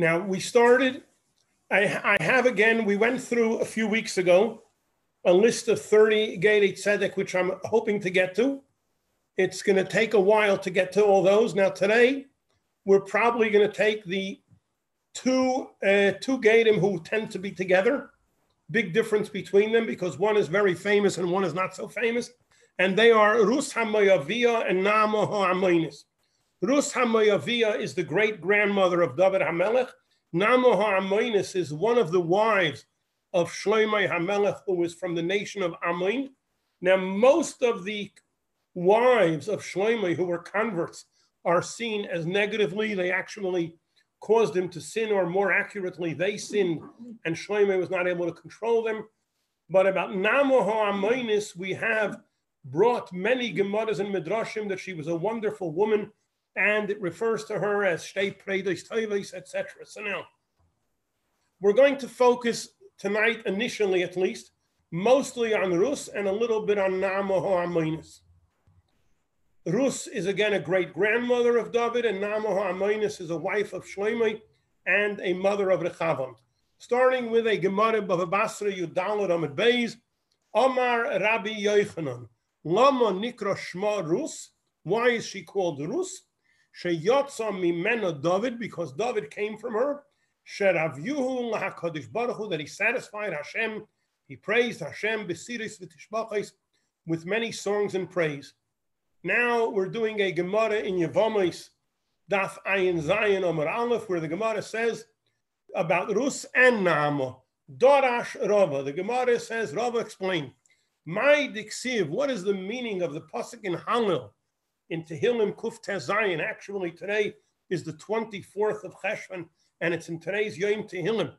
Now, we started, I, I have again, we went through a few weeks ago a list of 30 Gate Tzedek, which I'm hoping to get to. It's going to take a while to get to all those. Now, today, we're probably going to take the two uh, two Gadim who tend to be together. Big difference between them because one is very famous and one is not so famous. And they are Rus HaMayavia and Nama HaAmoinis. Rus HaMayavia is the great grandmother of David HaMelech. Nama HaAmoinis is one of the wives of Shlomo HaMelech, was from the nation of Ammon. Now, most of the wives of Shlomo who were converts are seen as negatively. They actually caused him to sin, or more accurately, they sinned, and Shlomo was not able to control them. But about Namo HaAmoinis, we have brought many Gemaras and Midrashim that she was a wonderful woman, and it refers to her as Shtei Predes Toives, etc. So now, we're going to focus tonight, initially at least, mostly on Rus and a little bit on Namo HaAmoinis. Rus is again a great grandmother of David, and Namaha Aminus is a wife of Shlomo and a mother of Rechavam. Starting with a Gemara Bava Basra Yudalad Amid Beis, Omar Rabbi Yochanan, Lama Nikra Shma Rus. Why is she called Rus? Sheyotza Mimena David, because David came from her. Sheravyuhu LaHakadosh Baruch Hu, that he satisfied Hashem. He praised Hashem besiris v'tishbachis with many songs and praise. Now we're doing a Gemara in Yevamos, Daf Ayin Zayin Omer Aleph, where the Gemara says about Rus and Naama. Dorash Rava. The Gemara says, Rava explain. My Diksiv, what is the meaning of the Pasuk in Hallel in Tehillim Kuf Zayin? Actually, today is the 24th of Cheshvan, and it's in today's Yom Tehillim.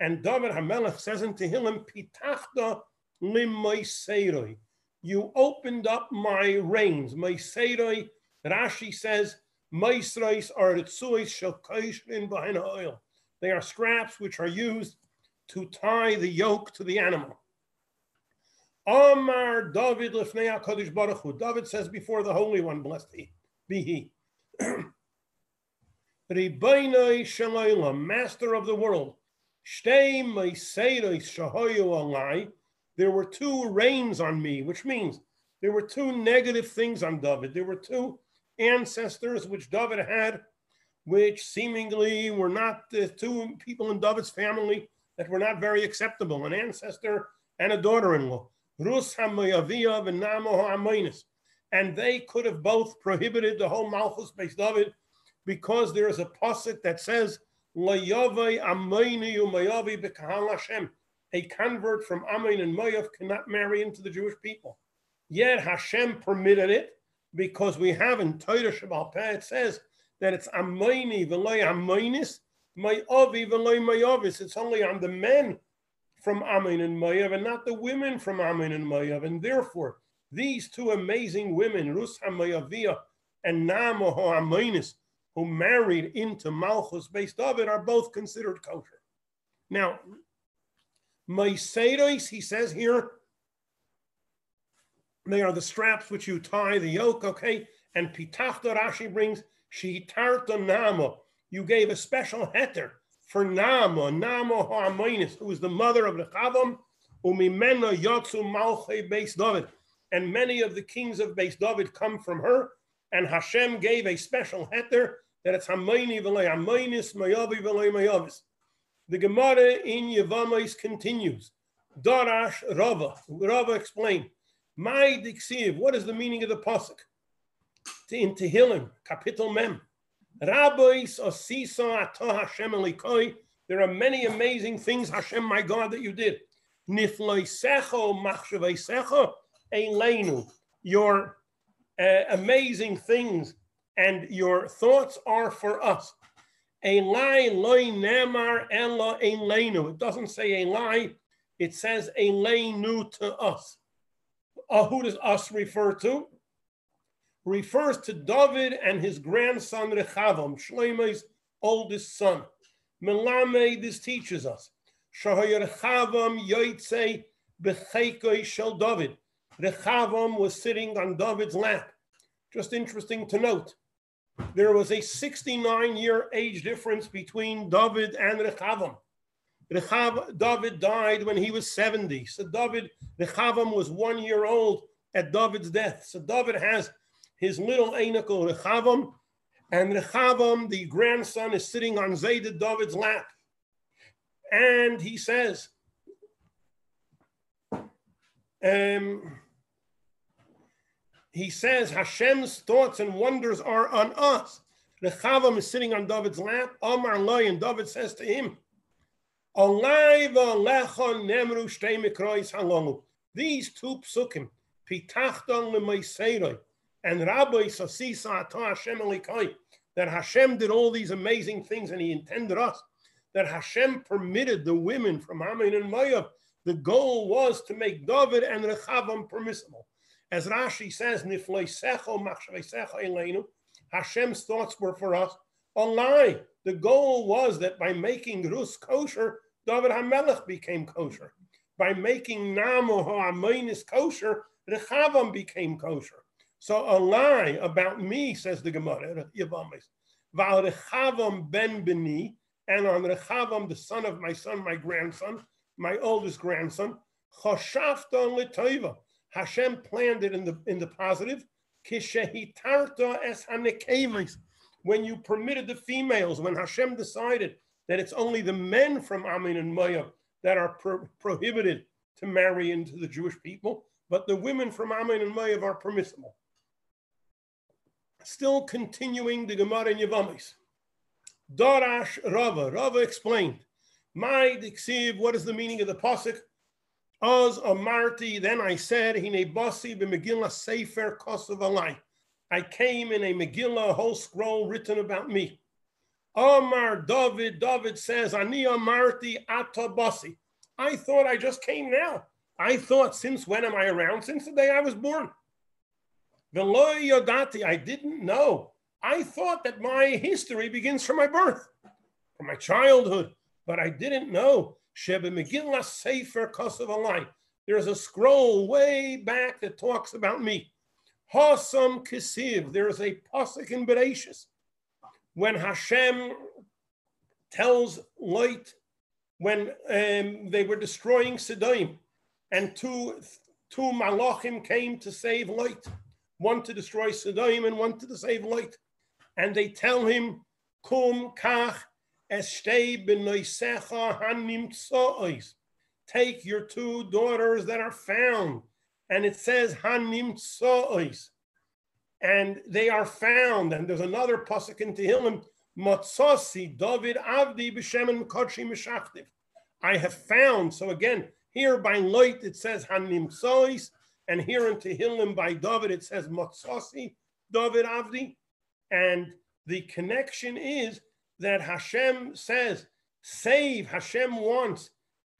And David HaMelech says in Tehillim, Pitachta Limaiseroi you opened up my reins. My seiroi, Rashi says, Maisrais are ritzuis shel in behind oil. They are scraps which are used to tie the yoke to the animal. Amar David lefnei HaKadosh Baruch Hu. David says before the Holy One, blessed be he. Ribainai Shalayla, master of the world. Shtei Alai there were two rains on me, which means there were two negative things on David. There were two ancestors which David had, which seemingly were not the two people in David's family that were not very acceptable an ancestor and a daughter in law. Rus and Namo. And they could have both prohibited the whole Malchus Beis David because there is a posset that says, a convert from Ammon and Moav cannot marry into the Jewish people. Yet Hashem permitted it because we have in Torah Shabbat it says that it's Ammoni v'loy Ammonis, my Avi v'loy Mayavis. It's only on the men from Ammon and Moav and not the women from Ammon and Moav. And therefore, these two amazing women, Rus HaMayaviyah and Namo HaAmmonis, who married into Malchus Beis David, are both considered kosher. Now, Maisedos, he says here, they are the straps which you tie the yoke, okay? And Pitachta Rashi brings Shitarta Nama. You gave a special heter for Nama, Nama Harmonis, who is the mother of the Chavam, Umimena Yotsu Malche Beis David. And many of the kings of Beis David come from her. And Hashem gave a special heter that it's Hamoini V'lei Hamoinis Mayavi V'lei Mayavis. The Gemara in Yevamos continues. Darash Rava. Rava explained. My diksiv. What is the meaning of the pasuk? In Tehillim, Kapitel Mem. Rabbis atah Hashem elikoi. There are many amazing things, Hashem, my God, that you did. Nifloisecho machshaveisecho eleinu. Your uh, amazing things and your thoughts are for us. A lie loy nemar ella elenu. It doesn't say a lie, it says elenu to us. Uh, who does us refer to? Refers to David and his grandson Rechavam, Shlomo's oldest son. Melame, this teaches us. Shahoyer yoitze bechekoi shel David. Rechavam was sitting on David's lap. Just interesting to note there was a 69 year age difference between David and Rechavam. Rechav, David died when he was 70. So David, Rechavam was one year old at David's death. So David has his little Einikel Rechavam, and Rechavam, the grandson, is sitting on Zayda David's lap. And he says, um, he says Hashem's thoughts and wonders are on us. Rechavam is sitting on David's lap. Amar Loi, and David says to him, These two psukim, Pitachton and Rabbi Sasisa Ata Hashem that Hashem did all these amazing things and He intended us, that Hashem permitted the women from Ammon and Moab. The goal was to make David and Rechavam permissible. As Rashi says, Hashem's thoughts were for us. A lie. The goal was that by making Rus kosher, David HaMelech became kosher. By making Namo HaAmoinis kosher, Rechavam became kosher. So a lie about me, says the Gemara, ben Beni, and on Rechavam, the son of my son, my grandson, my oldest grandson. Hashem planned it in the in the positive. Es When you permitted the females, when Hashem decided that it's only the men from Ammon and Moab that are pro- prohibited to marry into the Jewish people, but the women from Ammon and Moab are permissible. Still continuing the Gemara in Yevamos. Darash Rava. Rava explained. My Dixiv, what is the meaning of the Pasuk? Oz Amarti, then I said, Hine Bossi Megillah Sefer Kosovo Alai. I came in a Megillah, a whole scroll written about me. Omar David, David says, Ani Amarti Ata Bossi. I thought I just came now. I thought, since when am I around? Since the day I was born. Veloy Yodati, I didn't know. I thought that my history begins from my birth, from my childhood, but I didn't know Sheba Megillah Sefer Kosovo There's a scroll way back that talks about me. Hasam Kisiv. There's a pasuk in Bereshis when Hashem tells Loit when um, they were destroying Siddim, and two two malachim came to save Loit, one to destroy Siddim and one to save Loit, and they tell him, "Kum kach Take your two daughters that are found. And it says hanimtsois. And they are found. And there's another pasuk in Tehillim, Matzosi David Avdi B'Shem Kodshi Meshachtiv. I have found. So again, here by Loit it says hanimtsois. And here in Tehillim by David it says Matzosi David Avdi. And the connection is that Hashem says, save, Hashem wants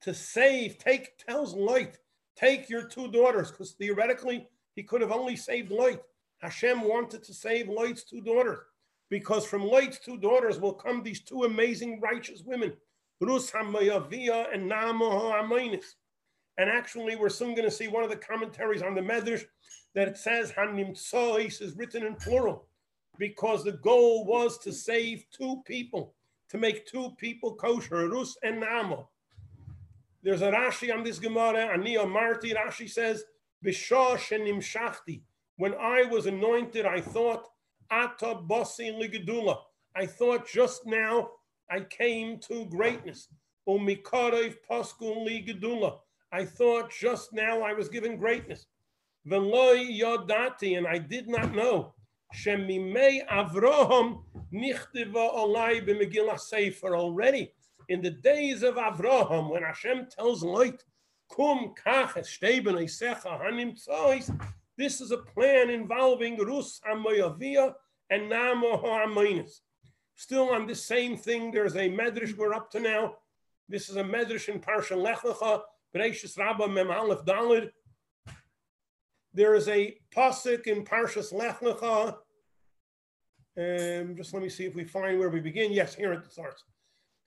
to save, take, tells Loit, take your two daughters, because theoretically he could have only saved Loit. Hashem wanted to save Loit's two daughters, because from Loit's two daughters will come these two amazing righteous women, Rus HaMayaviyah and Namo HaMainis. And actually, we're soon going to see one of the commentaries on the Medrash that it says Hanimtsois is written in plural because the goal was to save two people, to make two people kosher, Rus and Namo. There's a Rashi on this Gemara, Ani Marti. Rashi says, Bishah shenim shachti. When I was anointed, I thought, Ata basi ligedula. I thought just now I came to greatness. Umikarev paskun ligedula. I thought just now I was given greatness. Veloy yodati, and I did not know Shemimei Avraham nichtiva olai b'megillah sefer already. In the days of Avraham, when Hashem tells Loit, kum kach this is a plan involving Rus Amoyavia and Namo Ha'amoinis. Still on the same thing, there's a medrash we're up to now. This is a medrash in Parsha Lech Lecha, Bereshis Rabbah Mem Aleph Dalid, there is a pasuk in Parshas Lech Lecha. Um, just let me see if we find where we begin. Yes, here it starts.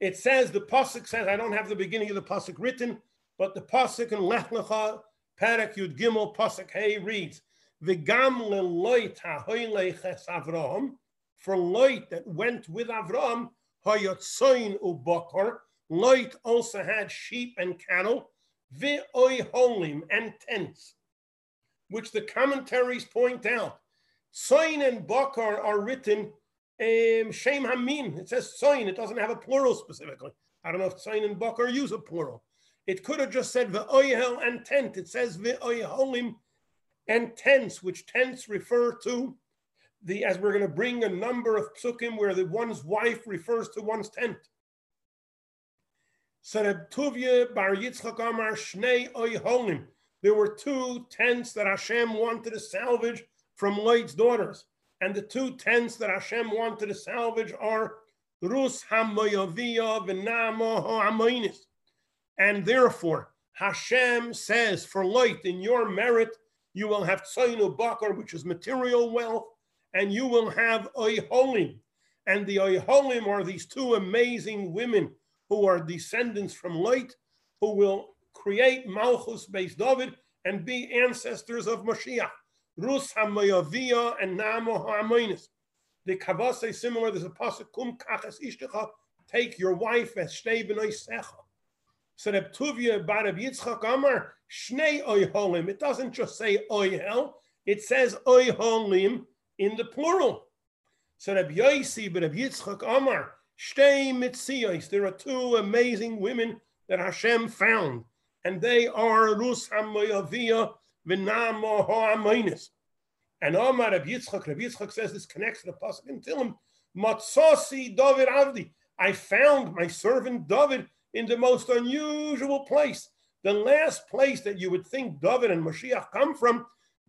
It says the pasuk says I don't have the beginning of the pasuk written, but the pasuk in Lech Lecha Perek Yud Gimel pasuk Hey reads V'gam leloit ha'hoyleches Avraham for Loit that went with Avram, Hayatzain ubakar. Loit also had sheep and cattle, ve'oi holim and tents, which the commentaries point out. Soin and bakar are written Shem Hamim. It says soin. It doesn't have a plural specifically. I don't know if soin and bakar use a plural. It could have just said ve'oihel and tent. It says ve'oiholim and tents, which tents refer to the as we're going to bring a number of psukim where the one's wife refers to one's tent. Tuvia bar Yitzchak Amar Shnei Oiholim. There were two tents that Hashem wanted to salvage from Loit's daughters. And the two tents that Hashem wanted to salvage are Rus. And therefore, Hashem says, for Loit in your merit, you will have Tzainu Bakar, which is material wealth, and you will have Oiholim. And the Oiholim are these two amazing women who are descendants from Loit, who will create Malchus Beis David and be ancestors of Mashiach. Rus HaMayaviyah and Namo HaAmoinis. The Kavase is similar. There's a pasuk, Kum Kachas Ishtecha, take your wife as Shnei B'nai Secha. So Reb Tuvia Barab Yitzchak Amar, Shnei Oiholim. It doesn't just say Oihel, it says Oiholim in the plural. So Reb Yosi Barab Yitzchak Amar, Shtei Mitziyos. There are two amazing women that Hashem found, and they are Rus HaMoyaviyah V'namo Ha'amoinis. And Omar Reb Yitzchak, Reb Yitzchak says this connects to the Pasuk in Tillim, Matzasi David Avdi. I found my servant David in the most unusual place. The last place that you would think David and Mashiach come from,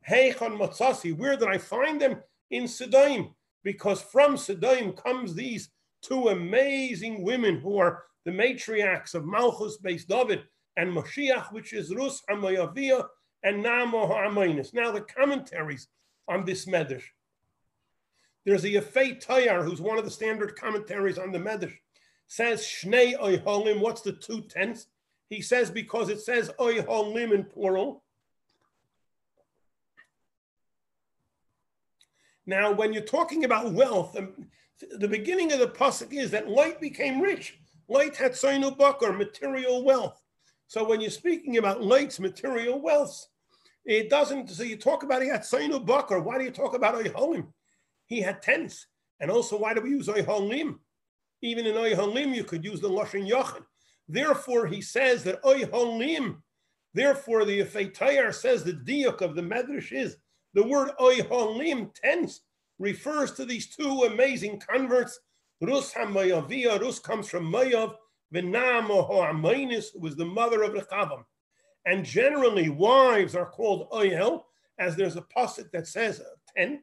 Heichon Matzasi. Where did I find them? In Sedaim. Because from Sedaim comes these two amazing women who are the matriarchs of Malchus Beis David and Mashiach, which is Rus Hamayaviyah and Namo Ha'amaynis. Now the commentaries on this Medrash. There's a Yefei Tayar, who's one of the standard commentaries on the Medrash says Shnei Oiholim. What's the two tenths? He says because it says Oiholim in plural. Now, when you're talking about wealth, um, the beginning of the pasuk is that Loit became rich. Loit had bakar, material wealth. So when you're speaking about Loit's material wealth, it doesn't. So you talk about he had bakar. Why do you talk about oiholim? He had tents, and also why do we use oiholim? Even in Oiholim, you could use the Lashon Yachin. Therefore, he says that Oiholim, therefore, the Yefetayar says the diuk of the Medrash is the word Oiholim tense refers to these two amazing converts. Rus HaMayaviyah, Rus comes from Mayav, V'namo Ho'amaynis, who was the mother of Rechavam. And generally, wives are called Oyel, as there's a pasuk that says a tent,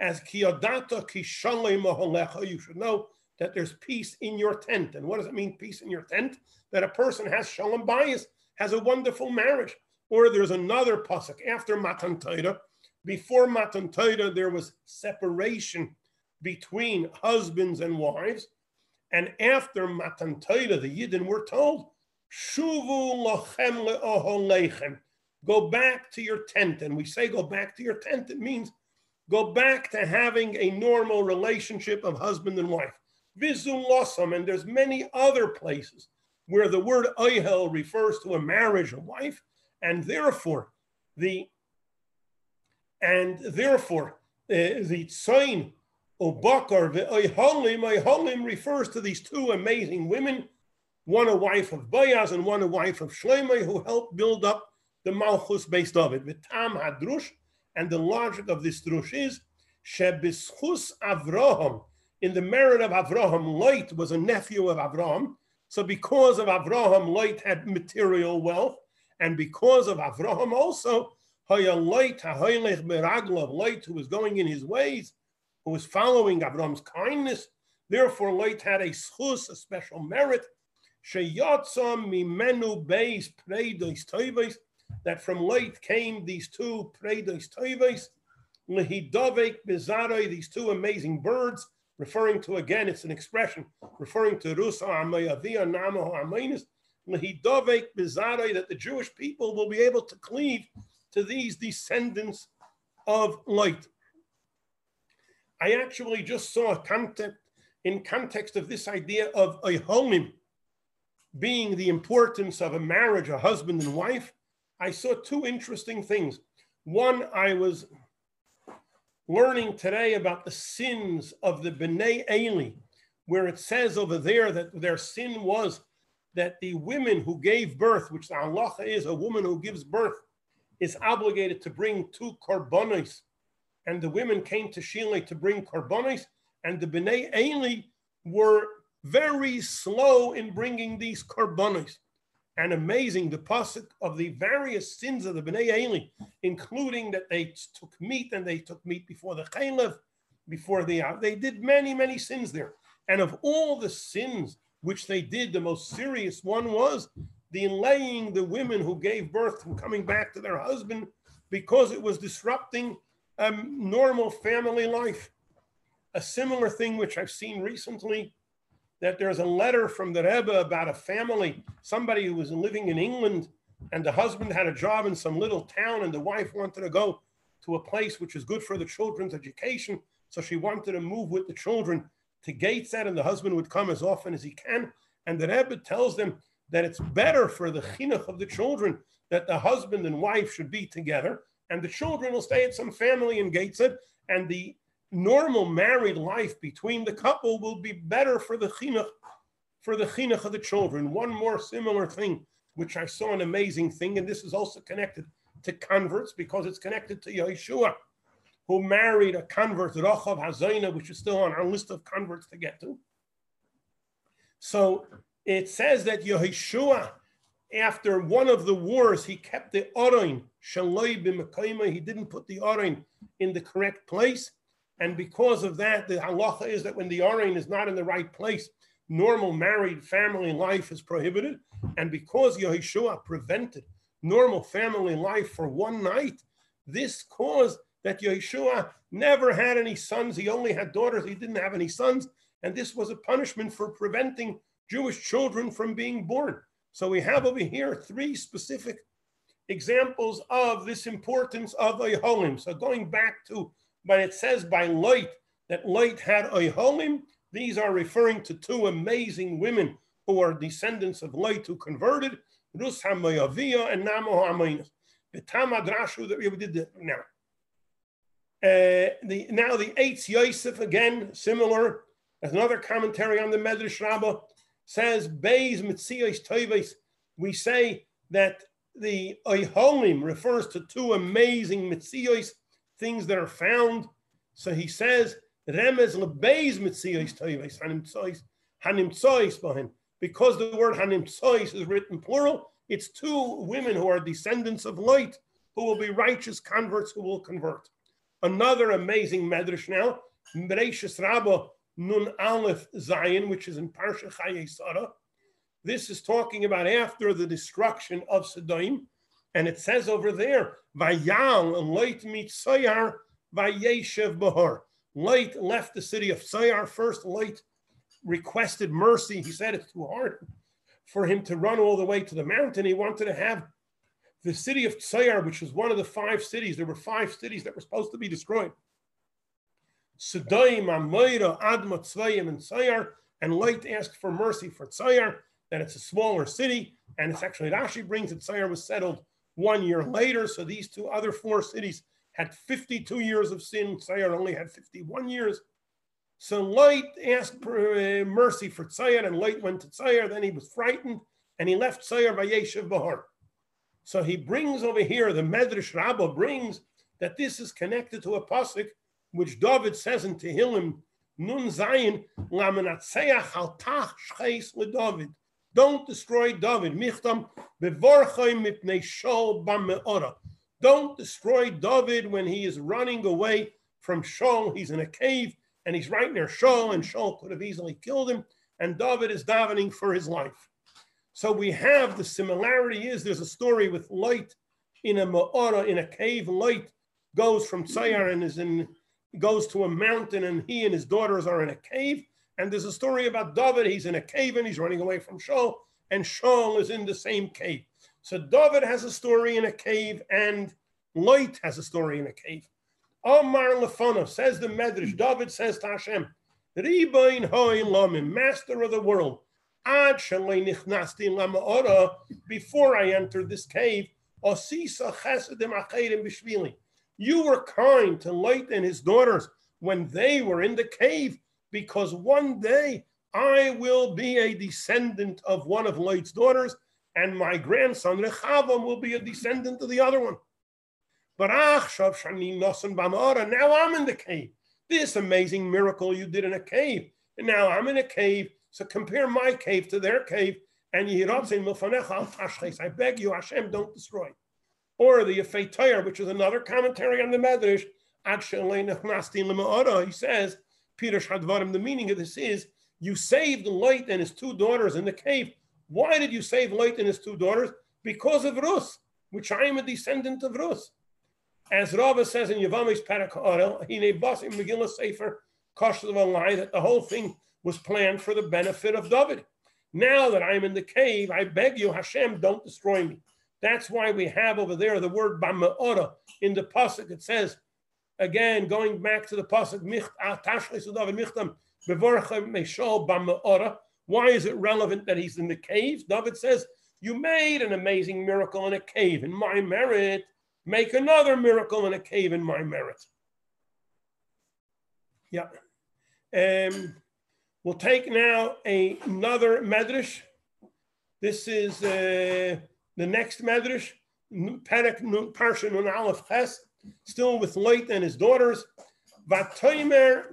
as Kiyodata Kishalei Maholecha. You should know that there's peace in your tent. And what does it mean, peace in your tent? That a person has shalom bayis, has a wonderful marriage. Or there's another pasuk after Matan Torah. Before Matan Torah, there was separation between husbands and wives. And after Matan Torah, the Yidden were told, Shuvu lochem le'oholechem. Go back to your tent. And we say go back to your tent, it means go back to having a normal relationship of husband and wife. Vizulosam, and there's many other places where the word oihel refers to a marriage, a wife, and therefore the and therefore uh, the sign of Bakar, the oiholim, oiholim refers to these two amazing women, one a wife of Boaz and one a wife of Shlomo, who helped build up the Malchus based of it. The Tam Hadrush, and the logic of this drush is Shebischus Avraham, in the merit of Avraham, Lot was a nephew of Avraham. So because of Avraham, Lot had material wealth. And because of Avraham also, Lot, Lot, who was going in his ways, who was following Avraham's kindness, therefore Loit had a schus, a special merit, mimenu beis preidos toives, that from Loit came these two preidos toives, lehidovek bezaroi, these two amazing birds, referring to again, it's an expression referring to Rusa Amayavia Namaho Amainis, that the Jewish people will be able to cleave to these descendants of Loit. I actually just saw a concept in context of this idea of a homim being the importance of a marriage, a husband and wife. I saw two interesting things. One, I was learning today about the sins of the Bnei Eli, where it says over there that their sin was that the women who gave birth, which the halacha is a woman who gives birth, is obligated to bring two korbanos. And the women came to Shiloh to bring korbanos, and the Bnei Eli were very slow in bringing these korbanos. And amazing, the pasuk of the various sins of the Bnei Eli, including that they took meat and they took meat before the chaylev, before the they did many many sins there. And of all the sins which they did, the most serious one was the laying the women who gave birth from coming back to their husband because it was disrupting um, normal family life. A similar thing which I've seen recently that there's a letter from the Rebbe about a family, somebody who was living in England, and the husband had a job in some little town, and the wife wanted to go to a place which is good for the children's education. So she wanted to move with the children to Gateshead, and the husband would come as often as he can. And the Rebbe tells them that it's better for the chinuch of the children that the husband and wife should be together, and the children will stay at some family in Gateshead, and the normal married life between the couple will be better for the chinuch, for the chinuch of the children. One more similar thing, which I saw an amazing thing, and this is also connected to converts because it's connected to Yeshua, who married a convert, Rachav Hazayna, which is still on our list of converts to get to. So it says that Yeshua, after one of the wars, he kept the Orain, Shaloi b'Mekayma, he didn't put the Orain in the correct place and because of that, the halacha is that when the Arain is not in the right place, normal married family life is prohibited. And because Yeshua prevented normal family life for one night, this caused that Yeshua never had any sons. He only had daughters. He didn't have any sons. And this was a punishment for preventing Jewish children from being born. So we have over here three specific examples of this importance of a holim. So going back to but it says by Loit that Loit had Oiholim. These are referring to two amazing women who are descendants of Loit who converted, Rus HaMoyavia and Namo HaMoinus. The Tamadrashu that we did the, now. Uh, the, now the Eitz Yosef again, similar, as another commentary on the Medrash Rabbah, says, Beis Mitzios Toives, we say that the Oiholim refers to two amazing Mitzios things that are found. So he says, Remez lebeis mitzios toives hanimtsois hanimtsois behind. Because the word hanim hanimtsois is written plural, it's two women who are descendants of Loit who will be righteous converts who will convert. Another amazing medrash now, Bereshis Rabbah Nun Aleph Zion, which is in Parsha Chaye Sarah. This is talking about after the destruction of Sodom. And it says over there, Vayal Loit meet Sayar Vayeshev Bahar. Loit left the city of Sayar first. Loit requested mercy. He said it's too hard for him to run all the way to the mountain. He wanted to have the city of Sayar, which was one of the five cities. There were five cities that were supposed to be destroyed. Sedaim, Amoira, Adma, Tzvayim, and Sayar. And Loit asked for mercy for Sayar, that it's a smaller city. And it's actually, Rashi brings that Sayar was settled one year later. So these two other four cities had 52 years of sin. Tzayar only had 51 years. So Loit asked for, uh, mercy for Tzayar, and Loit went to Tzayar. Then he was frightened, and he left Tzayar by Yeshiv Bahar. So he brings over here, the Medrash Rabbah brings that this is connected to a pasuk which David says in Tehillim, Nun Zayin, Lamenatseach al Tach Shcheis David. Don't destroy David. Michtam mipnei shol b'me'ora. Don't destroy David when he is running away from Shaul. He's in a cave and he's right near Shaul, and Shaul could have easily killed him. And David is davening for his life. So we have the similarity is there's a story with Loit in a ma'ora, in a cave. Loit goes from Tzayar and is in goes to a mountain, and he and his daughters are in a cave. And there's a story about David. He's in a cave and he's running away from Shaul, and Shaul is in the same cave. So David has a story in a cave, and Lot has a story in a cave. Omar Lefana says the Medrash. David says to Hashem, Ribain Ho'ilamim, master of the world. Ad nichnasti lama'ora, before I entered this cave, Osisa chesedim achedim b'shvili. You were kind to Lot and his daughters when they were in the cave, because one day I will be a descendant of one of Lot's daughters, and my grandson Rechavam will be a descendant of the other one. But now I'm in the cave. This amazing miracle you did in a cave. And now I'm in a cave. So compare my cave to their cave. And I beg you, Hashem, don't destroy. Or the Yefei which is another commentary on the Medrash. He says, Peter Shadvarim, the meaning of this is, you saved Lot and his two daughters in the cave. Why did you save Lot and his two daughters? Because of Rus, which I am a descendant of Rus. As Rava says in Yevamos Perek Orel, Hine Basim Megillah Sefer, Kosher lie that the whole thing was planned for the benefit of David. Now that I'm in the cave, I beg you, Hashem, don't destroy me. That's why we have over there the word Bama'ora in the Pasuk. It says, again, going back to the Pasuk, Why is it relevant that he's in the cave? David says, You made an amazing miracle in a cave. In my merit, make another miracle in a cave in my merit. Yeah. Um, we'll take now a, another medrash. This is uh, the next medrash, Perek Parsha Nun Aleph Ches, still with Lot and his daughters. Vatoimer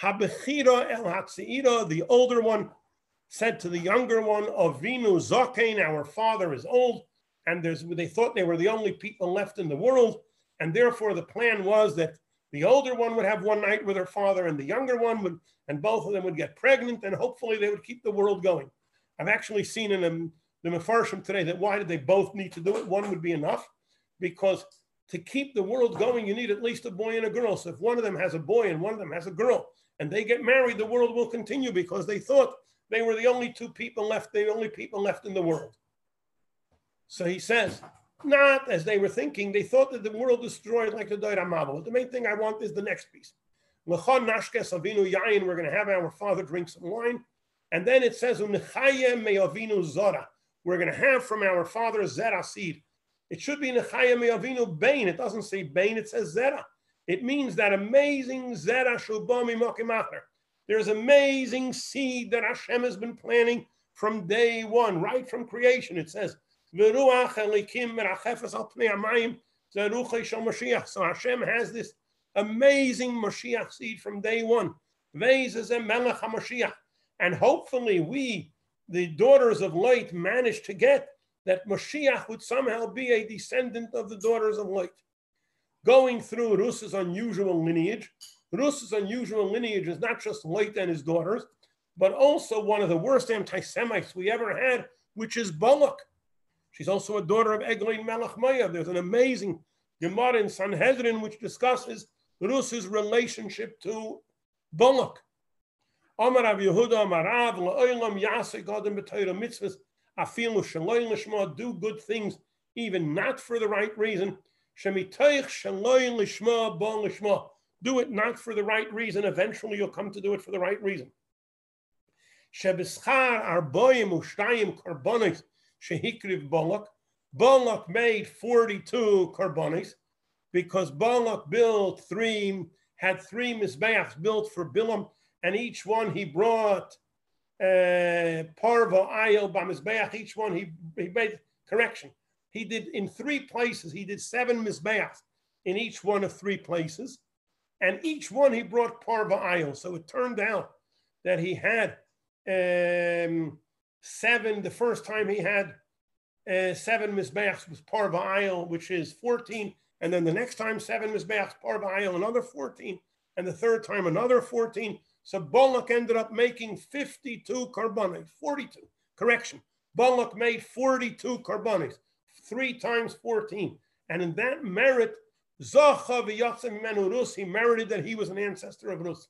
Habechira El Hatzeira, the older one, said to the younger one, Avinu Zakein, our father is old and there's they thought they were the only people left in the world, and therefore the plan was that the older one would have one night with her father, and the younger one would, and both of them would get pregnant, and hopefully they would keep the world going. I've actually seen in the, Mefarshim today that why did they both need to do it? One would be enough, because to keep the world going, you need at least a boy and a girl. So if one of them has a boy and one of them has a girl, and they get married, the world will continue because they thought they were the only two people left, the only people left in the world. So he says, not as they were thinking. They thought that the world destroyed like the Doira Mabel. The main thing I want is the next piece. Lechon Nashkes Avinu Yain, we're going to have our father drink some wine. And then it says, Unechayem Me'avinu Zora. We're going to have from our father Zera seed. It should be Nechayem Me'avinu Bain. It doesn't say Bain, it says Zera. It means that amazing Zera Shubami Mokimacher. There's amazing seed that Hashem has been planting from day one, right from creation. It says, so Hashem has this amazing Mashiach seed from day one. And hopefully we, the daughters of Loit, managed to get that Mashiach would somehow be a descendant of the daughters of Loit. Going through Rus's unusual lineage, Rus's unusual lineage is not just Loit and his daughters, but also one of the worst anti-Semites we ever had, which is Balak. She's also a daughter of Eglon Melech Maya. There's an amazing Gemara in Sanhedrin which discusses Rus's relationship to Balak. Amar Rav Yehuda Amar Rav La'olam Yasek Adam B'Torah Mitzvahs Afilu Shaloi Lishma do good things even not for the right reason. Shemitoich Shaloi Lishma Bon Lishma do it not for the right reason. Eventually you'll come to do it for the right reason. Shebeschar Arboim Ushtayim Korbonis Shehikriv Balak. Balak made 42 karbonis because Balak built three, had three mizbeachs built for Bilam, and each one he brought uh, parva ayil b'mizbeach. Each one he, he made correction. He did in three places. He did seven mizbeachs in each one of three places, and each one he brought parva ayil. So it turned out that he had um, seven. The first time he had uh, seven mizbeachs with parva ayil, which is 14. And then the next time, seven mizbeachs, parva ayil, another 14. And the third time, another 14. So Balak ended up making 52 karbonis, 42. Correction. Balak made 42 karbonis, three times 14. And in that merit, Zacha v'yatzim menu Rus, he merited that he was an ancestor of Rus.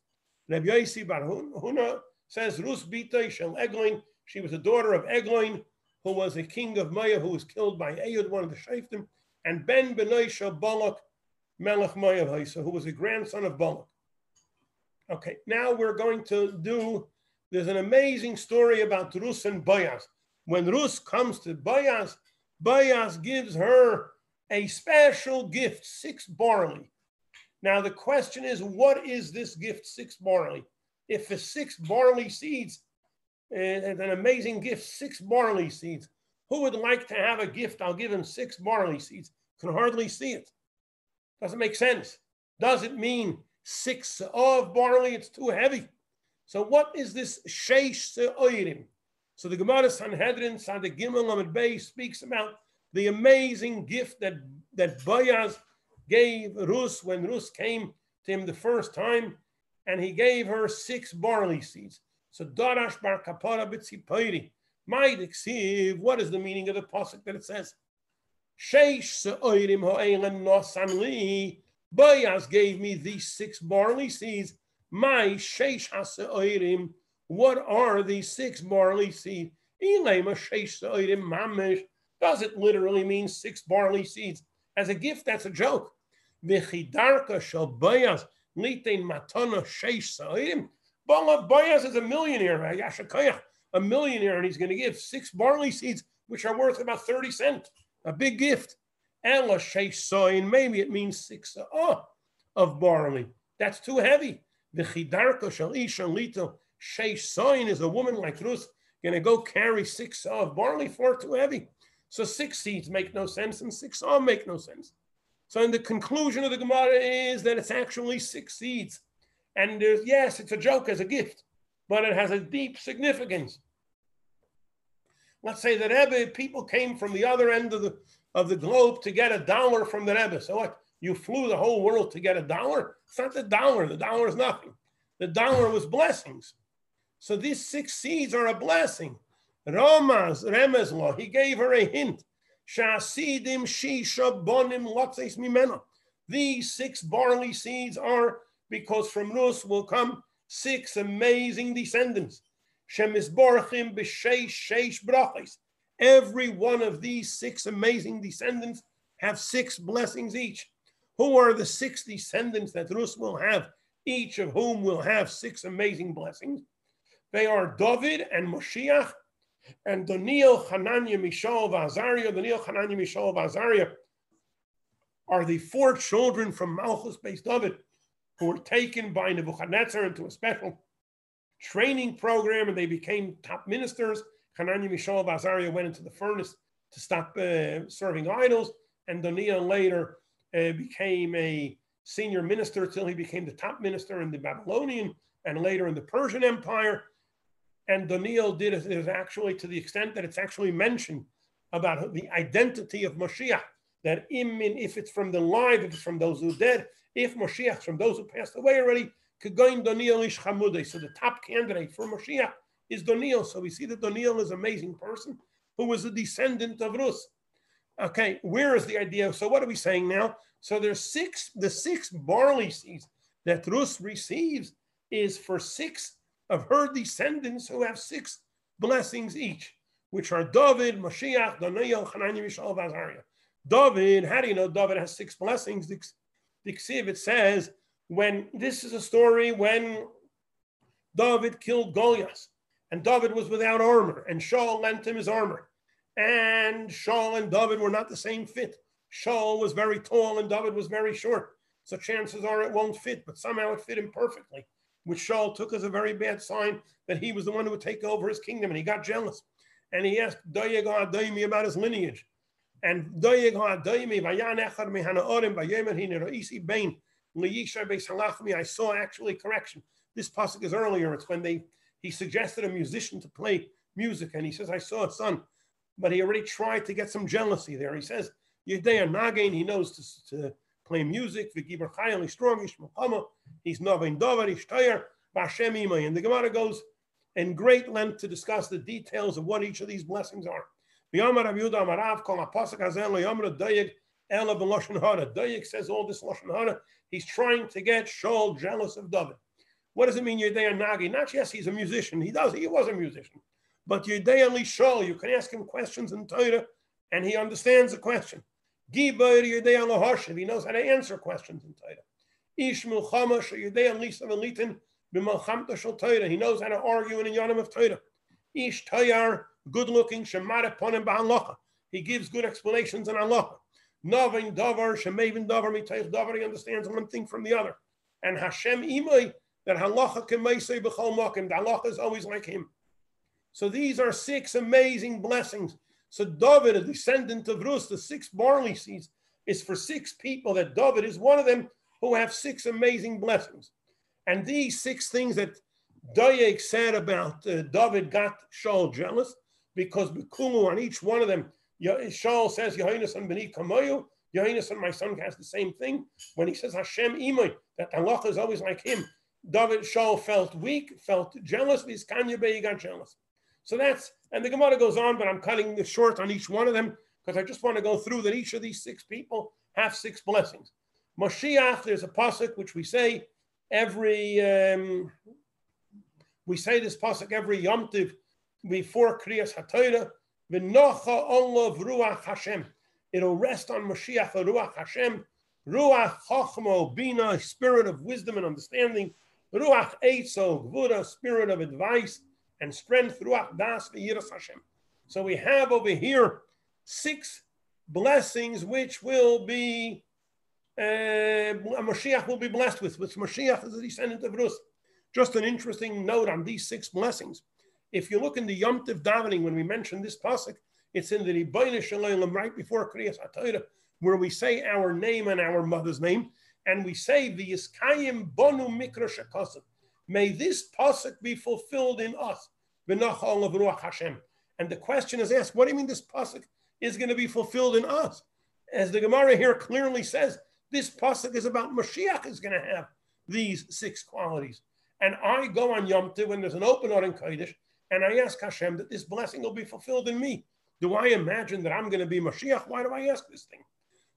Rabbi Yossi Bar Huna says, Rus bita shel Eglon, she was a daughter of Eglon, who was a king of Maya, who was killed by Ehud, one of the Shaftim, and Ben Benoisha Balak, Melech Moav, who was a grandson of Balak. Okay, now we're going to do. There's an amazing story about Rus and Boaz. When Rus comes to Boaz, Boaz gives her a special gift, six barley. Now the question is, what is this gift, six barley? If the six barley seeds, and eh, an amazing gift, six barley seeds. Who would like to have a gift? I'll give him six barley seeds. Can hardly see it. Doesn't make sense. Does it mean six of barley? It's too heavy. So what is this sheish se'oirim? So the Gemara Sanhedrin, Sadik Gimel Amid Bey speaks about the amazing gift that, that Boaz gave Rus when Rus came to him the first time, and he gave her six barley seeds. So Darash Bar Kapara B'tzipayri. Ma'id what is the meaning of the pasuk that it says? Sheish se'oirim ha'elan nosan li. Boaz gave me these six barley seeds. My sheish ha'se'oirim. What are these six barley seeds? Ilema sheish se'oirim mamish. Does it literally mean six barley seeds? As a gift, that's a joke. V'chidarka shel Boaz litein matana sheish se'oirim. Boaz is a millionaire, a millionaire, and he's going to give six barley seeds, which are worth about 30 cents a big gift. And soin, maybe it means six oh, of barley. That's too heavy. The chidarka shal isha lito soin is a woman like Ruth going to go carry six oh, of barley for too heavy. So six seeds make no sense, and six of make no sense. So in the conclusion of the Gemara is that it's actually six seeds. And there's, yes, it's a joke as a gift, but it has a deep significance let's say that Rebbe, people came from the other end of the of the globe to get a dollar from the Rebbe. So what? You flew the whole world to get a dollar? It's not the dollar. The dollar is nothing. The dollar was blessings. So these six seeds are a blessing. Romaz, Remezlo, he gave her a hint. Shasidim shisha bonim lotzeis mimena. These six barley seeds are because from Rus will come six amazing descendants. Shemisborchim b'sheish sheish brachis. Every one of these six amazing descendants have six blessings each. Who are the six descendants that Rus will have, each of whom will have six amazing blessings? They are David and Moshiach and Daniel, Hananiah, Mishael, Azariah. Daniel, Hananiah, Mishael, Azariah are the four children from Malchus based David who were taken by Nebuchadnezzar into a special training program and they became top ministers. Hanani Mishael Bazaria went into the furnace to stop uh, serving idols, and Daniel later uh, became a senior minister till he became the top minister in the Babylonian and later in the Persian Empire. And Daniel did it actually to the extent that it's actually mentioned about the identity of Moshiach. That if it's from the live, if it's from those who dead, if Moshiach from those who passed away already, Kagoin Daniel Ish Chamude. So the top candidate for Moshiach is Daniel. So we see that Daniel is an amazing person who was a descendant of Rus. Okay, where is the idea? So what are we saying now? So there's six, the six barley seeds that Rus receives is for six of her descendants who have six blessings each, which are David, Mashiach, Daniel, Hanani, Mishael, Vazariah. David, how do you know David has six blessings? The, the it says when this is a story when David killed Goliath, and David was without armor, and Shaul lent him his armor. And Shaul and David were not the same fit. Shaul was very tall and David was very short. So chances are it won't fit, but somehow it fit him perfectly, which Shaul took as a very bad sign that he was the one who would take over his kingdom. And he got jealous. And he asked Doyeg HaDaimi about his lineage. And Doyeg HaDaimi, Vayan Echad Mehana Vayemer Hine Roisi Bain, I saw actually correction. This pasuk is earlier. It's when they he suggested a musician to play music, and he says, "I saw a son," but he already tried to get some jealousy there. He says, "Yedei Nagain." He knows to, to play music. V'giber chayil. He's strong. He's He's davar. He's tayer. B'Hashem imay. And the Gemara goes in great length to discuss the details of what each of these blessings are. Dayeg says all this loshen hara He's trying to get Shaul jealous of David. What does it mean, Yedei Nagi? Not yes, he's a musician. He does. He was a musician. But Yedei Ali Shaul, you can ask him questions in Torah, and he understands the question. Gibayr Yudei Alahashiv, he knows how to answer questions in Torah. Ish Milchama Yudei Alisa Velitin B'Malchamta Shal Torah, he knows how to argue in the Yonim of Torah. Ish Tayar, good looking, Shemara Ponim Ba'alacha, he gives good explanations in Allah. Novin Davar, Shemavin Davar, Mitayich Davar, he understands one thing from the other. And Hashem Imay, that halacha say b'chol makim. The halacha is always like him. So these are six amazing blessings. So David, a descendant of Rus, the six barley seeds, is for six people. That David is one of them who have six amazing blessings. And these six things that Dayek said about uh, David got Shaul jealous because Bikulu on each one of them, Shaul says, Yohanas and Beni Kamayu, Yohanas and my son has the same thing. When he says Hashem Imoy, that Allah is always like him, David Shaul felt weak, felt jealous. These Kanye Bey got jealous. So that's, and the Gemara goes on, but I'm cutting this short on each one of them because I just want to go through that each of these six people have six blessings. Moshiach, there's a pasuk which we say every, um, we say this pasuk every Yom Tiv before Kriyas HaTorah, V'nocha olav ruach Hashem. It'll rest on Moshiach Ruach Hashem, Ruach Chochmo Bina, spirit of wisdom and understanding, Ruach Eitzo, Gvura, spirit of advice and strength, Ruach Das, V'yiras Hashem. So we have over here six blessings which will be, uh, Mashiach will be blessed with, which Mashiach is a descendant of Rus. Just an interesting note on these six blessings. If you look in the Yom Tiv davening, when we mention this pasuk, it's in the Olam right before Kriyas HaTorah, where we say our name and our mother's name, and we say the Yiskayim Bonu Mikra Shekasim. May this pasuk be fulfilled in us. Binachalabrua Hashem. And the question is asked, what do you mean this pasuk is going to be fulfilled in us? As the Gemara here clearly says, this pasuk is about Mashiach is going to have these six qualities. And I go on Yom Tov when there's an open Aron Kodesh, and I ask Hashem that this blessing will be fulfilled in me. Do I imagine that I'm going to be Mashiach? Why do I ask this thing?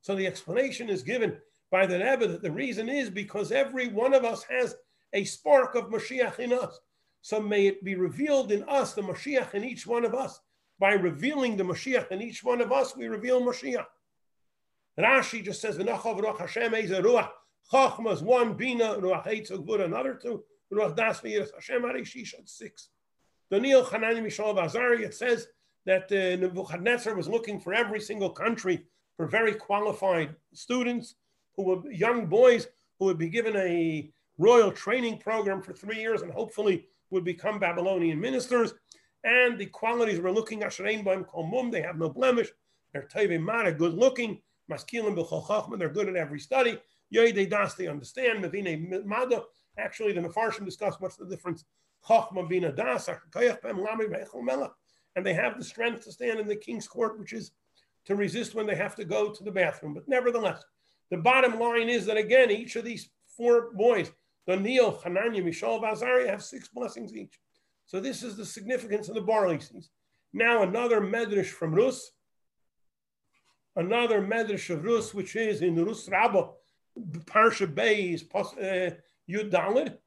So the explanation is given by the Rebbe the reason is because every one of us has a spark of Mashiach in us. So may it be revealed in us, the Mashiach in each one of us. By revealing the Mashiach in each one of us, we reveal Mashiach. Rashi just says, "V'nachav ruach Hashem ruach chachma is one bina ruach eitzog another two ruach das Hashem arishish six." Daniel Hanani Mishal Azari it says that uh, Nebuchadnezzar was looking for every single country for very qualified students who were young boys who would be given a royal training program for three years and hopefully would become Babylonian ministers. And the qualities we're looking at Komum, they have no blemish. They're Teve good looking. Maskilim B'chol they're good at every study. Yoide Das, they understand. Mavine Mada. Actually, the Mefarshim discuss what's the difference. And they have the strength to stand in the king's court, which is to resist when they have to go to the bathroom. But nevertheless, the bottom line is that again, each of these four boys, Daniel, Hananiah, Mishael, Azariah, have six blessings each. So this is the significance of the barley seeds. Now another medrash from Rus, another medrash of Rus, which is in Rus Rabbah, Parsha Beis, uh, Yud Dalit.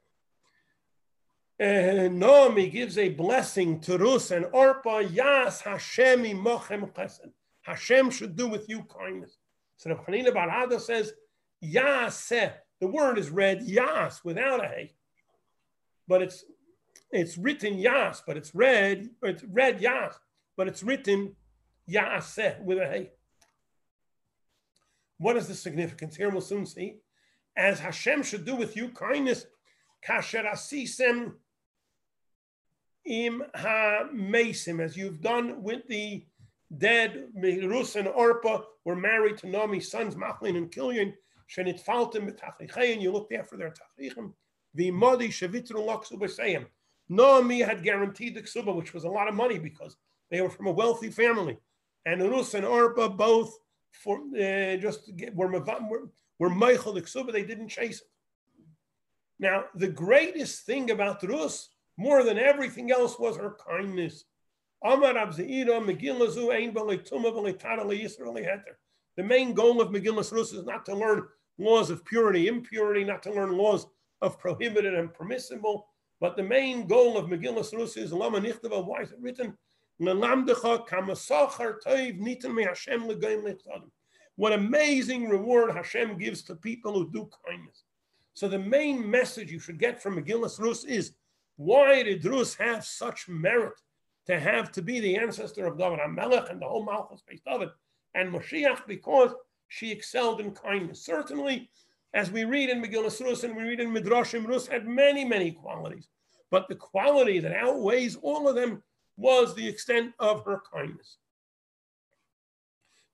Uh, Naomi gives a blessing to Rus and Orpa, Yas Hashemi Mochem Chesed. Hashem should do with you kindness. So the Chanina Barada says, Yaseh. The word is read Yas without a hey, but it's it's written Yas, but it's read it's read Yas, but it's written Yaseh with a hey. What is the significance here? We'll soon see. As Hashem should do with you kindness, kasher asisem im ha mesim, as you've done with the dead, Rus and Orpa were married to Naomi's sons, Machlon and Kilyon. Shenitfaltim b'tachlichein, you looked after their tachlichim. V'imodi shevitru loksu b'seyim. Naomi had guaranteed the ksuba, which was a lot of money because they were from a wealthy family. And Rus and Orpa both for uh, just were were, were Michael the ksuba, they didn't chase it. Now, the greatest thing about Rus, more than everything else, was her kindness. The main goal of Megillah Rus is not to learn laws of purity, impurity, not to learn laws of prohibited and permissible, but the main goal of Megillah Rus is Lama why is it written? What amazing reward Hashem gives to people who do kindness. So the main message you should get from Megillas Rus is why did Rus have such merit to have to be the ancestor of David HaMelech and the whole Malchus Beis David and Moshiach because she excelled in kindness. Certainly, as we read in Megillah Rus and we read in Midrashim, Rus had many, many qualities. But the quality that outweighs all of them was the extent of her kindness.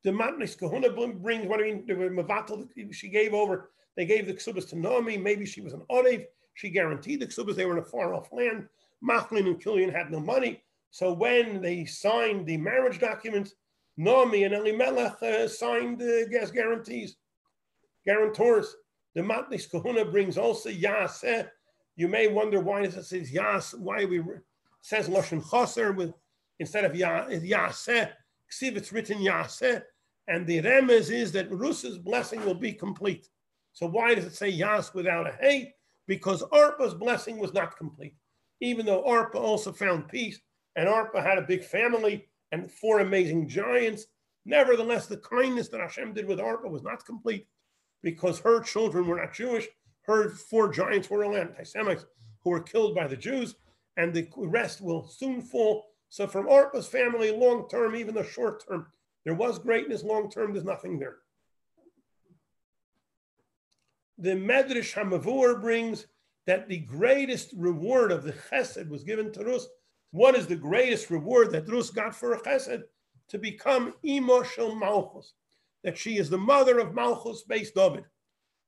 The Matnis Kahuna brings what I mean, the Mavatal she gave over, they gave the Ksubas to Naomi. Maybe she was an Orev. She guaranteed the Ksubas. They were in a far off land. Machlon and Kilyon had no money. So when they signed the marriage documents, Naomi and Elimelech uh, signed the gas guarantees, guarantors. The Matnis Kahuna brings also Yaseh. You may wonder why it says Yas, why we says Lashon Chaser with instead of Yaseh. See if it's written Yaseh. And the remez is that Rus's blessing will be complete. So why does it say Yas without a Hey? Because Arpa's blessing was not complete. Even though Arpa also found peace, and Arpa had a big family and four amazing giants, nevertheless, the kindness that Hashem did with Arpa was not complete because her children were not Jewish. Her four giants were all anti-Semites who were killed by the Jews, and the rest will soon fall. So from Arpa's family, long term, even the short term, there was greatness. Long term, there's nothing there. The Medrash Hamavur brings that the greatest reward of the Chesed was given to Rus. What is the greatest reward that Rus got for a Chesed? To become Imoshel Malchus, that she is the mother of Malchus Beis David.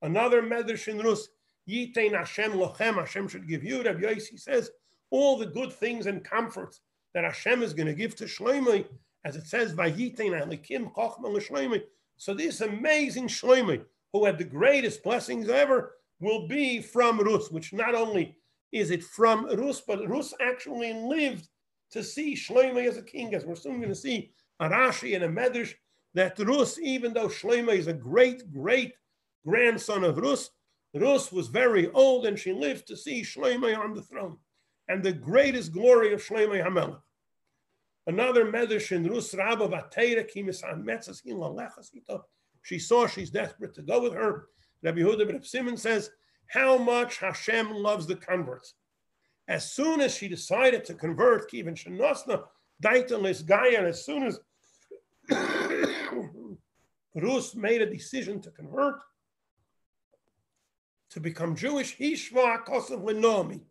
Another Medrash in Rus, Yitein Hashem Lochem, Hashem should give you. Rabbi Yossi says all the good things and comforts that Hashem is going to give to Shloimeh, as it says, Vayitein Alikim Chochma L'Shloimeh. So this amazing Shloimeh, who had the greatest blessings ever, will be from Rus, which not only is it from Rus, but Rus actually lived to see Shloimeh as a king, as we're soon going to see a Rashi and a Medrash, that Rus, even though Shloimeh is a great, great grandson of Rus, Rus was very old and she lived to see Shloimeh on the throne. And the greatest glory of Shloimeh Hamelech. Another Medrash in Rus Rabba Vatera Kimisan Metzas She saw she's desperate to go with her. Rabbi Yehuda ben Simon says how much Hashem loves the converts. As soon as she decided to convert, Kivin Shanosna, Daitalis Gaia, as soon as Rus made a decision to convert, to become Jewish, Hishva Kosav Lenomi.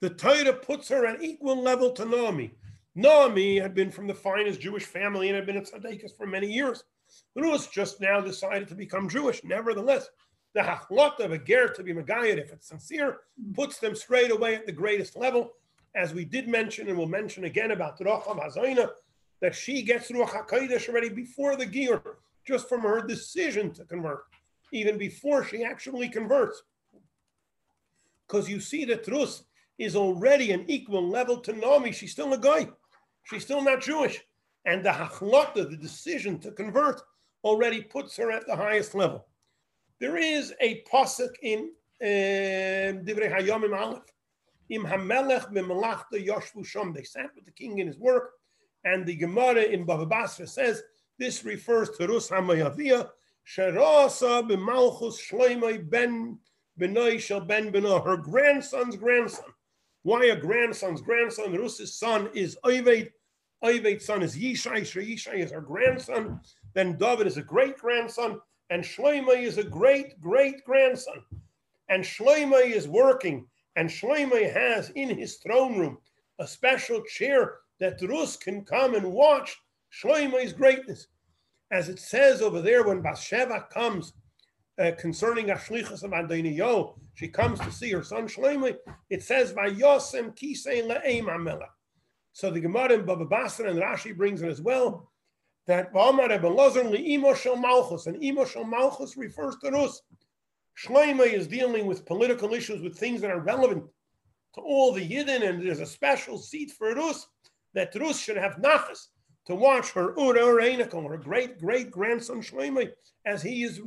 The Torah puts her at equal level to Naomi. Naomi had been from the finest Jewish family and had been a tzaddikus for many years. Rus just now decided to become Jewish. Nevertheless, the hachlot of a ger to be Megayed, if it's sincere, puts them straight away at the greatest level. As we did mention, and we'll mention again about Rocham Hazaina, that she gets Ruach HaKodesh already before the gear, just from her decision to convert, even before she actually converts. Because you see that Rus is already an equal level to Naomi. She's still a guy. She's still not Jewish. And the hachlata, the decision to convert, already puts her at the highest level. There is a pasuk in um, Divrei Hayomim Aleph. Im hamelech b'malachta yoshvu shom. They sat with the king in his work, and the Gemara in Bava Basra says this refers to Rus Hamayavia Sherasa b'malchus shleimai ben shel ben beno. Her grandson's grandson. Why a grandson's grandson? Rus's son is Oived. Oived's son is Yishai. Yishai is her grandson. Then David is a great grandson and Shloimeh is a great great grandson. And Shloimeh is working, and Shloimeh has in his throne room a special chair that Rus can come and watch Shloimeh's greatness. As it says over there when Bathsheba comes uh, concerning Ashlichas of Adoniyo, she comes to see her son Shloimeh. It says, by Vayosem kisei le'eim amela. So the Gemara in Baba Basra and Rashi brings it as well that V'amar Eben Lazar li'imo shel malchus, and imo shel malchus refers to Rus. Shloime is dealing with political issues, with things that are relevant to all the Yidden, and there's a special seat for Rus, that Rus should have nachas to watch her Ura Ureinikel, her great great grandson Shloime, as he is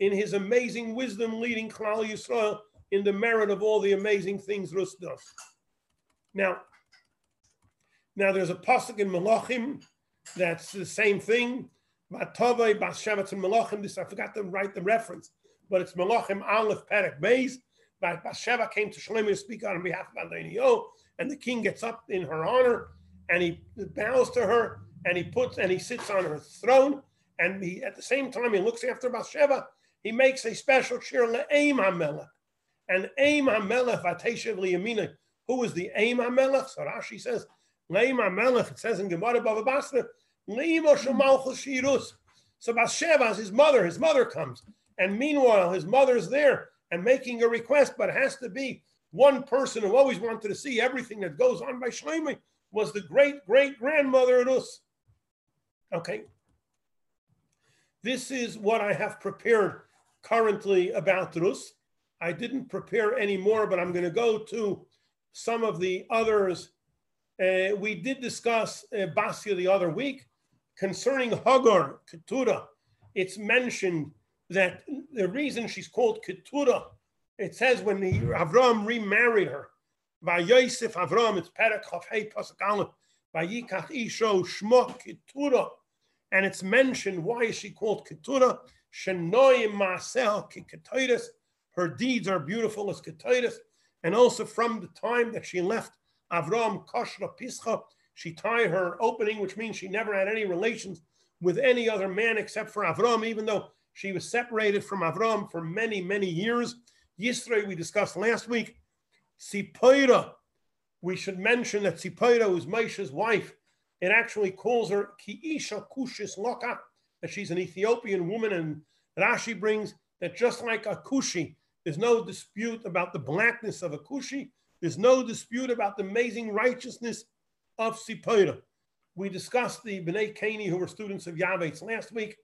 in his amazing wisdom leading Klal Yisrael in the merit of all the amazing things Rus does. Now, now there's a pasuk in Malachim that's the same thing. Vatovei Basheva to Melachim. This I forgot to write the reference, but it's Melachim Aleph Perek Beis. Basheva came to Shlomo to speak on behalf of Adonio, and the king gets up in her honor and he bows to her and he puts and he sits on her throne and he at the same time he looks after Bathsheba. He makes a special cheer le'aim hamelech and aim hamelech v'ateshev liyamina. Who is the aim hamelech? So Rashi says le'aim hamelech. It says in Gemara Bava Basra le'imo shemalchus hmm. shirus. So Bathsheba, his mother, his mother comes, and meanwhile his mother's there and making a request, but it has to be one person who always wanted to see everything that goes on by Shlomi was the great great grandmother of Rus. Okay. This is what I have prepared currently about Rus. I didn't prepare any more, but I'm going to go to some of the others. Uh, we did discuss uh, Basia the other week concerning Hagar, Keturah. It's mentioned that the reason she's called Keturah, it says when the, Avram remarried her, by Yosef Avram, it's Perek Chafhei Pasuk by Vayikach Isho Shmo Keturah, and it's mentioned why is she called Keturah? Shenoim Masel Kiketoides, her deeds are beautiful as Ketoides, and also from the time that she left Avram Koshra Pischa, she tied her opening, which means she never had any relations with any other man except for Avram, even though she was separated from Avram for many, many years. Yisro, we discussed last week, Sipoira. We should mention that Sipoira was Maisha's wife. It actually calls her Kiisha Kushis Loka, that she's an Ethiopian woman. And Rashi brings that just like a Kushi, there's no dispute about the blackness of a Kushi. There's no dispute about the amazing righteousness of Sipoira. We discussed the Bnei Kani who were students of Yavetz last week.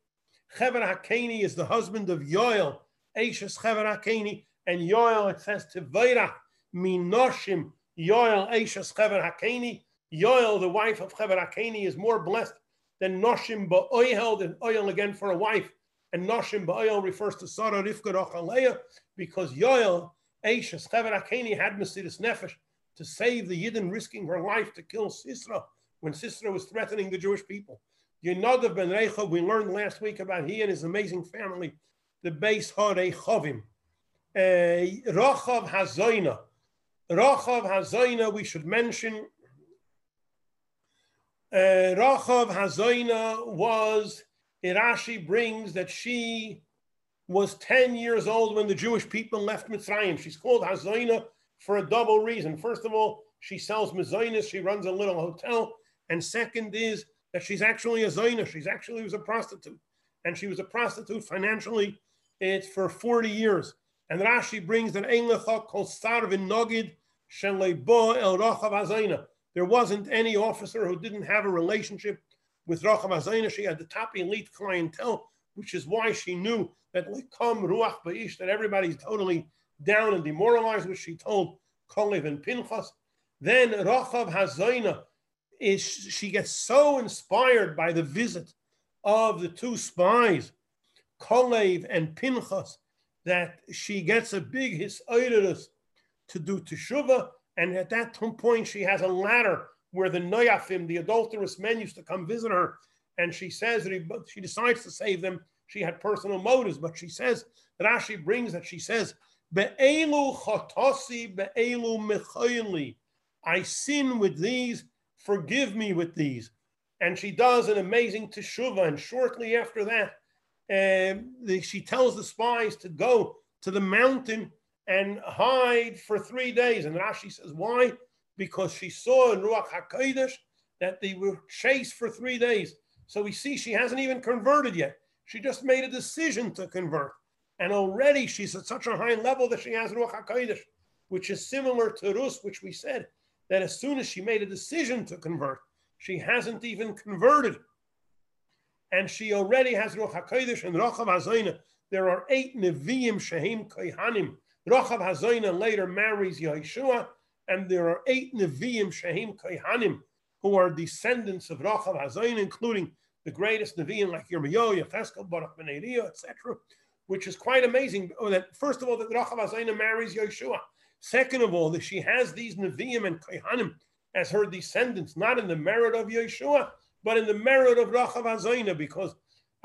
Chever HaKeni is the husband of Yoel, Ashes Chever HaKeni, and Yoel, it says, Tevairach Minoshim Yoel Eishes Chever Hakeni. Yoel, the wife of Chever Hakeni, is more blessed than Noshim Ba'oyel, than Oyel again for a wife. And Noshim Ba'oyel refers to Sarah Rivka Rochaleah because Yoel Eishes Chever Hakeni had Mesiris Nefesh to save the Yidden, risking her life to kill Sisra when Sisra was threatening the Jewish people. Yenadav ben Recha, we learned last week about he and his amazing family, the base Harei Chovim. Uh, Rachav Hazoina, Rachav Hazaina, we should mention. Uh, Rachav Hazaina was, Irashi brings that she was 10 years old when the Jewish people left Mitzrayim. She's called Hazaina for a double reason. First of all, she sells Mazoinas, she runs a little hotel. And second is that she's actually a Zaina. She's actually was a prostitute. And she was a prostitute financially it's for 40 years. And Rashi brings Ein Lecha Kol Sarvin Nogid El There wasn't any officer who didn't have a relationship with Rachav Azayna. She had the top elite clientele, which is why she knew that Lekam Ruach Ba'ish, that everybody's totally down and demoralized, which she told Kolev and Pinchas. Then Rachav Hazayna is she gets so inspired by the visit of the two spies, Kolev and Pinchas, that she gets a big hisoidus to do teshuva, and at that point she has a ladder where the noyafim, the adulterous men, used to come visit her, and she says she decides to save them. She had personal motives, but she says Rashi brings that she says, "Be'elu chatosi be'elu mechayli." I sin with these, forgive me with these. And she does an amazing teshuva, and shortly after that, um, the, she tells the spies to go to the mountain and hide for three days. And Rashi says, why? Because she saw in Ruach HaKodesh that they were chased for three days. So we see she hasn't even converted yet. She just made a decision to convert. And already she's at such a high level that she has Ruach HaKodesh, which is similar to Rus, which we said that as soon as she made a decision to convert, she hasn't even converted. And she already has Ruach HaKodesh and Rachav HaZayna. There are eight Nevi'im Shehim Kohanim Rachav Hazoina later marries Yeshua, and there are eight Nevi'im Shahim Kohanim who are descendants of Rachav Hazoina, including the greatest Nevi'im like Yirmiyahu, Yecheskel, Baruch Ben etc., which is quite amazing. Oh, that first of all, that Rachav Hazoina marries Yeshua. Second of all, that she has these Nevi'im and Kohanim as her descendants, not in the merit of Yeshua, but in the merit of Rachav Hazoina, because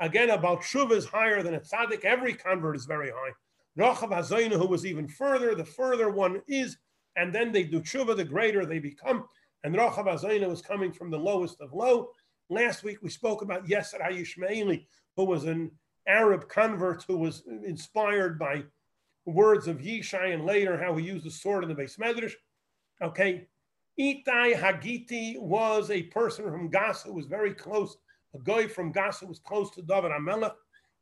Again, about Shuva is higher than a tzaddik. Every convert is very high. Rachav Hazayna, who was even further, the further one is, and then they do tshuva, the greater they become. And Rachav Hazayna was coming from the lowest of low. Last week we spoke about Yeser HaYishmaeli, who was an Arab convert who was inspired by words of Yishai and later how he used the sword in the Beis Medrash. Okay, Itai Hagiti was a person from Gaza who was very close. A guy from Gaza was close to David Amelech,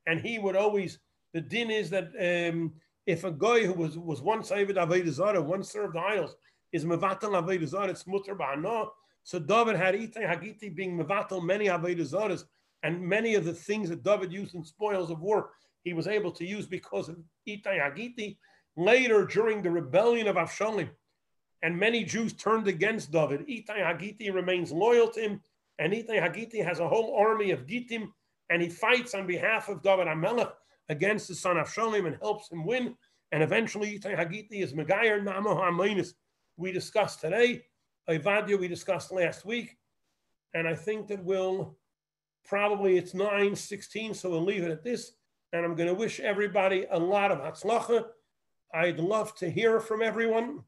and he would always. The din is that um, if a guy who was was once David Avodah once served idols, is mevatel Avodah Zarah, it's mutter ba'ana. So David had Itai Hagiti being mevatel many Avodah and many of the things that David used in spoils of war, he was able to use because of Itai Hagiti. Later, during the rebellion of Avshalom, and many Jews turned against David. Itai Hagiti remains loyal to him, and Itai Hagiti has a whole army of Gitim, and he fights on behalf of David Amelech against the son of Shalom and helps him win. And eventually, Itai Hagiti is Megayer Namo HaMainis. We discussed today. Ivadia we discussed last week. And I think that we'll probably, it's 9 16, so we'll leave it at this. And I'm going to wish everybody a lot of hatzlacha. I'd love to hear from everyone.